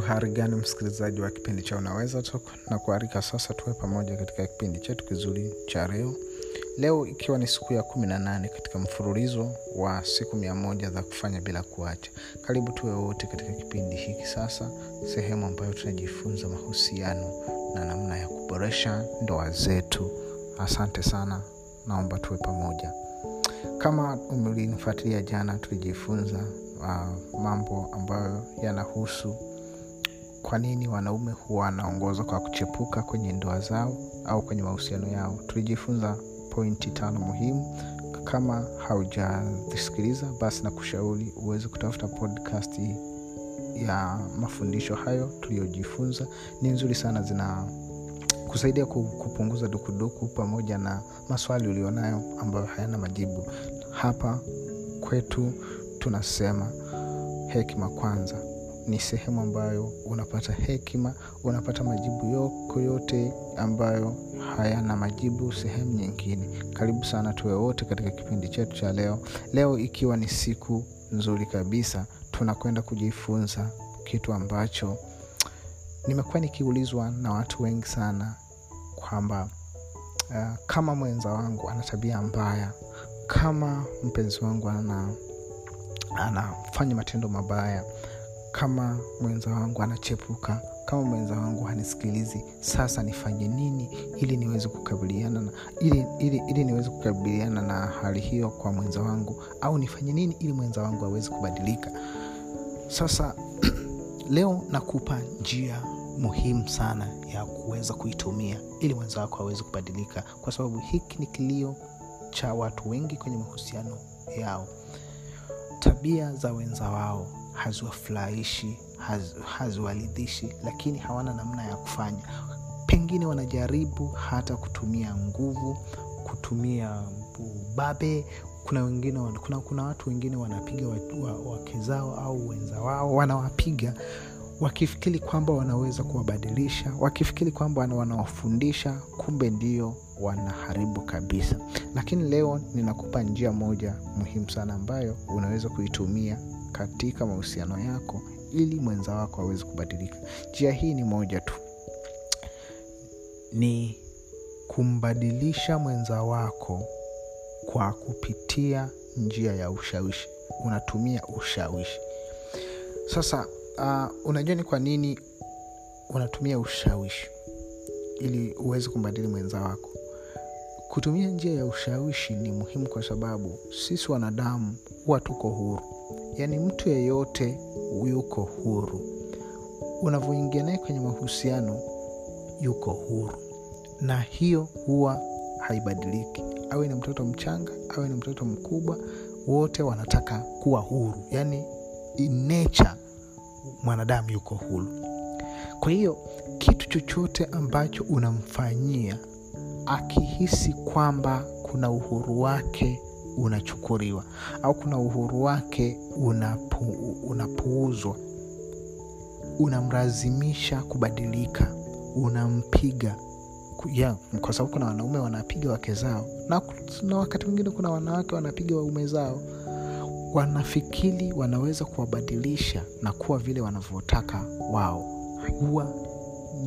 uhari gani msikilizaji wa kipindi cha unaweza tok na kuarika sasa tuwe pamoja katika kipindi chetu kizuri cha leo. Leo ikiwa ni siku ya kumi na nane katika mfululizo wa siku mia moja za kufanya bila kuacha. Karibu tuwe wote katika kipindi hiki sasa sehemu ambayo tunajifunza mahusiano na namna ya kuboresha ndoa zetu. Asante sana naomba tuwe pamoja. Kama umlinifuatilia jana tulijifunza uh, mambo ambayo yanahusu kwa nini wanaume huwa wanaongozwa kwa kuchepuka kwenye ndoa zao au kwenye mahusiano yao? Tulijifunza pointi tano muhimu. Kama haujazisikiliza basi na kushauri uweze kutafuta podcast ya mafundisho hayo tuliyojifunza. Ni nzuri sana zina kusaidia kupunguza dukuduku pamoja na maswali ulionayo ambayo hayana majibu. Hapa kwetu tunasema hekima kwanza ni sehemu ambayo unapata hekima unapata majibu yoko yote ambayo hayana majibu sehemu nyingine. Karibu sana tuwe wote katika kipindi chetu cha leo. Leo ikiwa ni siku nzuri kabisa tunakwenda kujifunza kitu ambacho nimekuwa nikiulizwa na watu wengi sana kwamba uh, kama mwenza wangu ana tabia mbaya kama mpenzi wangu ana anafanya matendo mabaya kama mwenza wangu anachepuka kama mwenza wangu hanisikilizi sasa nifanye nini ili niweze kukabiliana na ili, ili, ili niweze kukabiliana na hali hiyo kwa mwenza wangu au nifanye nini ili mwenza wangu aweze kubadilika. Sasa leo nakupa njia muhimu sana ya kuweza kuitumia ili mwenza wako aweze kubadilika kwa sababu hiki ni kilio cha watu wengi kwenye mahusiano yao. Tabia za wenza wao haziwafurahishi haziwaridhishi lakini hawana namna ya kufanya. Pengine wanajaribu hata kutumia nguvu kutumia ubabe. Kuna wengine kuna, kuna watu wengine wanapiga wake zao au wenza wao wanawapiga wakifikiri kwamba wanaweza kuwabadilisha wakifikiri kwamba wanawafundisha kumbe ndio wanaharibu kabisa. Lakini leo ninakupa njia moja muhimu sana ambayo unaweza kuitumia katika mahusiano yako ili mwenza wako aweze kubadilika. Njia hii ni moja tu. Ni kumbadilisha mwenza wako kwa kupitia njia ya ushawishi. Unatumia ushawishi. Sasa uh, unajua ni kwa nini unatumia ushawishi? Ili uweze kumbadili mwenza wako. Kutumia njia ya ushawishi ni muhimu kwa sababu sisi wanadamu huwa tuko huru yaani mtu yeyote yuko huru. Unavyoingia naye kwenye mahusiano yuko huru. Na hiyo huwa haibadiliki. Awe ni mtoto mchanga awe ni mtoto mkubwa wote wanataka kuwa huru. Yaani nature mwanadamu yuko huru. Kwa hiyo kitu chochote ambacho unamfanyia akihisi kwamba kuna uhuru wake unachukuliwa au kuna uhuru wake unapu, unapuuzwa. Unamlazimisha kubadilika unampiga yeah, kwa sababu kuna wanaume wanapiga wake zao na, na wakati mwingine kuna wanawake wanapiga waume zao. Wanafikiri wanaweza kuwabadilisha na kuwa vile wanavyotaka wao. Huwa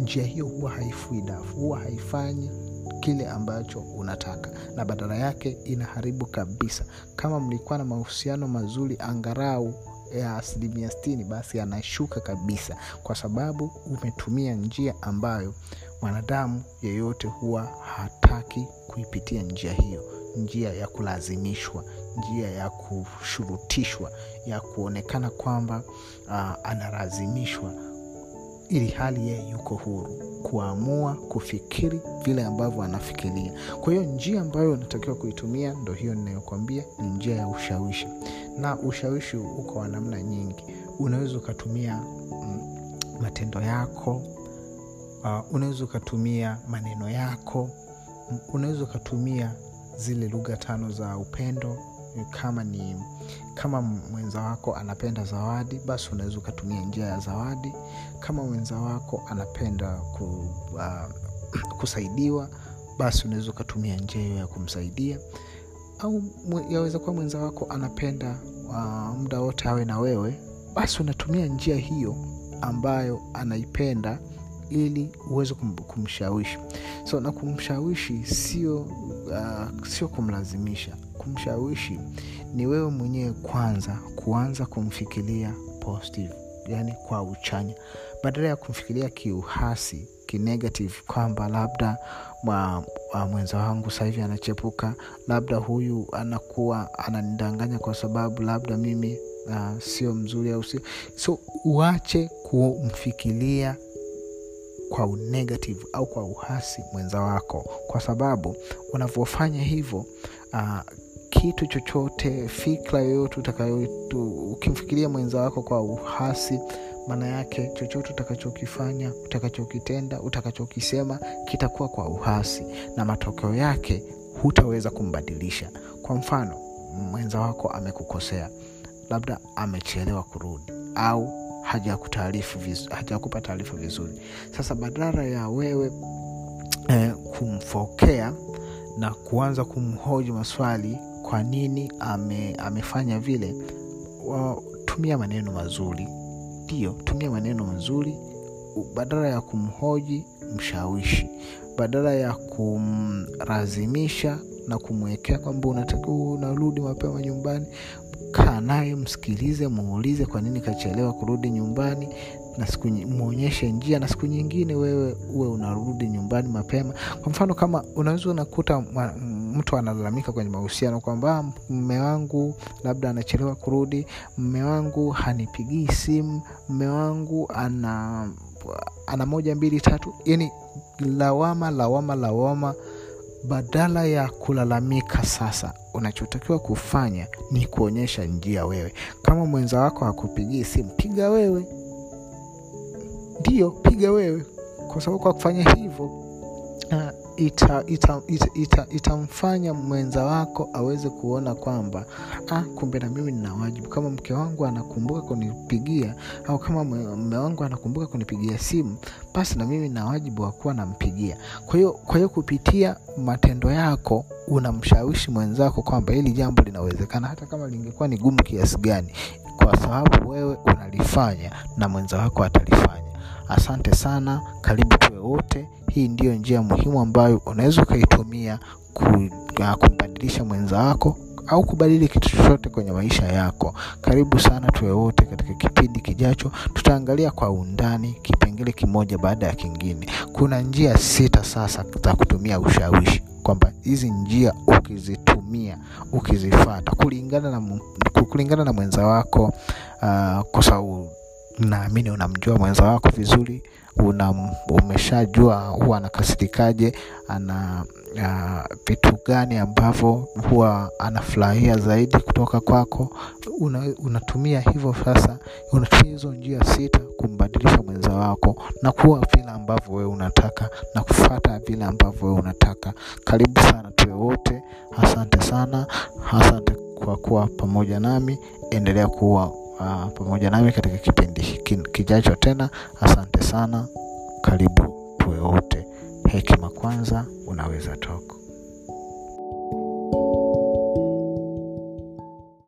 njia hiyo huwa haifui dafu huwa haifanyi kile ambacho unataka. Na badala yake inaharibu kabisa. Kama mlikuwa na mahusiano mazuri angarau ya asilimia stini basi anashuka kabisa. Kwa sababu umetumia njia ambayo mwanadamu yeyote huwa hataki kuipitia njia hiyo. Njia ya kulazimishwa njia ya kushurutishwa ya kuonekana kwamba uh, analazimishwa ili hali yeye yuko huru kuamua kufikiri vile ambavyo anafikiria. Kwa hiyo njia ambayo unatakiwa kuitumia ndo hiyo ninayokwambia ni njia ya ushawishi. Na ushawishi uko wa namna nyingi. Unaweza ukatumia mm, matendo yako uh, unaweza ukatumia maneno yako unaweza ukatumia zile lugha tano za upendo kama ni kama mwenza wako anapenda zawadi basi unaweza ukatumia njia ya zawadi. Kama mwenza wako anapenda ku, uh, kusaidiwa basi unaweza ukatumia njia hiyo ya kumsaidia. Au yaweza kuwa mwenza wako anapenda uh, muda wote awe na wewe basi unatumia njia hiyo ambayo anaipenda ili uweze kum, kumshawishi. So na kumshawishi sio uh, sio kumlazimisha. Kumshawishi ni wewe mwenyewe kwanza kuanza kumfikiria positive yani kwa uchanya. Badala ya kumfikiria kiuhasi kinegative kwamba labda mwa, mwa mwenza wangu sahivi anachepuka labda huyu anakuwa ananidanganya kwa sababu labda mimi uh, sio mzuri au sio so uache kumfikiria kwa unegative au kwa uhasi mwenza wako. Kwa sababu unavyofanya hivyo uh, kitu chochote fikra yoyote utakayo ukimfikiria mwenza wako kwa uhasi maana yake chochote utakachokifanya utakachokitenda utakachokisema kitakuwa kwa uhasi. Na matokeo yake hutaweza kumbadilisha. Kwa mfano mwenza wako amekukosea. Labda amechelewa kurudi. Au hajakutaarifu vizu, hajakupa taarifa vizuri. Sasa badala ya wewe eh, kumfokea na kuanza kumhoji maswali kwa nini ame, amefanya vile tumia maneno mazuri. Ndio tumia maneno mazuri. Badala ya kumhoji mshawishi. Badala ya kumlazimisha na kumwekea kwamba unatakiwa unarudi mapema nyumbani kaa naye msikilize muulize kwa nini kachelewa kurudi nyumbani na siku mwonyeshe njia na siku nyingine wewe uwe unarudi nyumbani mapema. Kwa mfano kama unaweza unakuta mtu analalamika kwenye mahusiano kwamba mme wangu labda anachelewa kurudi mme wangu hanipigii simu mme wangu ana ana moja mbili tatu. Yani lawama lawama lawama badala ya kulalamika sasa unachotakiwa kufanya ni kuonyesha njia wewe. Kama mwenza wako hakupigii simu piga wewe. Ndiyo piga wewe. Kwa sababu kwa kufanya hivyo uh, itamfanya ita, ita, ita, ita mwenza wako aweze kuona kwamba ah, kumbe na mimi nina wajibu. Kama mke wangu anakumbuka kunipigia au kama mme wangu anakumbuka kunipigia simu basi na mimi nina wajibu wa kuwa nampigia. Kwa hiyo kwa hiyo kupitia matendo yako unamshawishi mwenzako kwamba hili jambo linawezekana hata kama lingekuwa ni gumu kiasi gani kwa sababu wewe unalifanya na mwenza wako atalifanya asante sana karibu tuwe wote. Hii ndiyo njia muhimu ambayo unaweza ukaitumia kumbadilisha mwenza wako au kubadili kitu chochote kwenye maisha yako. Karibu sana tuwe wote katika kipindi kijacho. Tutaangalia kwa undani kipengele kimoja baada ya kingine. Kuna njia sita sasa za kutumia ushawishi kwamba hizi njia ukizitumia ukizifata kulingana na, kulingana na mwenza wako uh, kwa sababu naamini unamjua mwenza wako vizuri umeshajua huwa anakasirikaje ana vitu uh, gani ambavyo huwa anafurahia zaidi kutoka kwako. Una, unatumia hivyo sasa unatumia hizo njia sita kumbadilisha mwenza wako na kuwa vile ambavyo wewe unataka na kufata vile ambavyo wewe unataka. Karibu sana tuwe wote. Asante sana. Asante kwa kuwa pamoja nami. Endelea kuwa uh, pamoja nami katika kipindi kijacho tena. Asante sana. Karibu tuwe wote. Hekima kwanza unaweza toko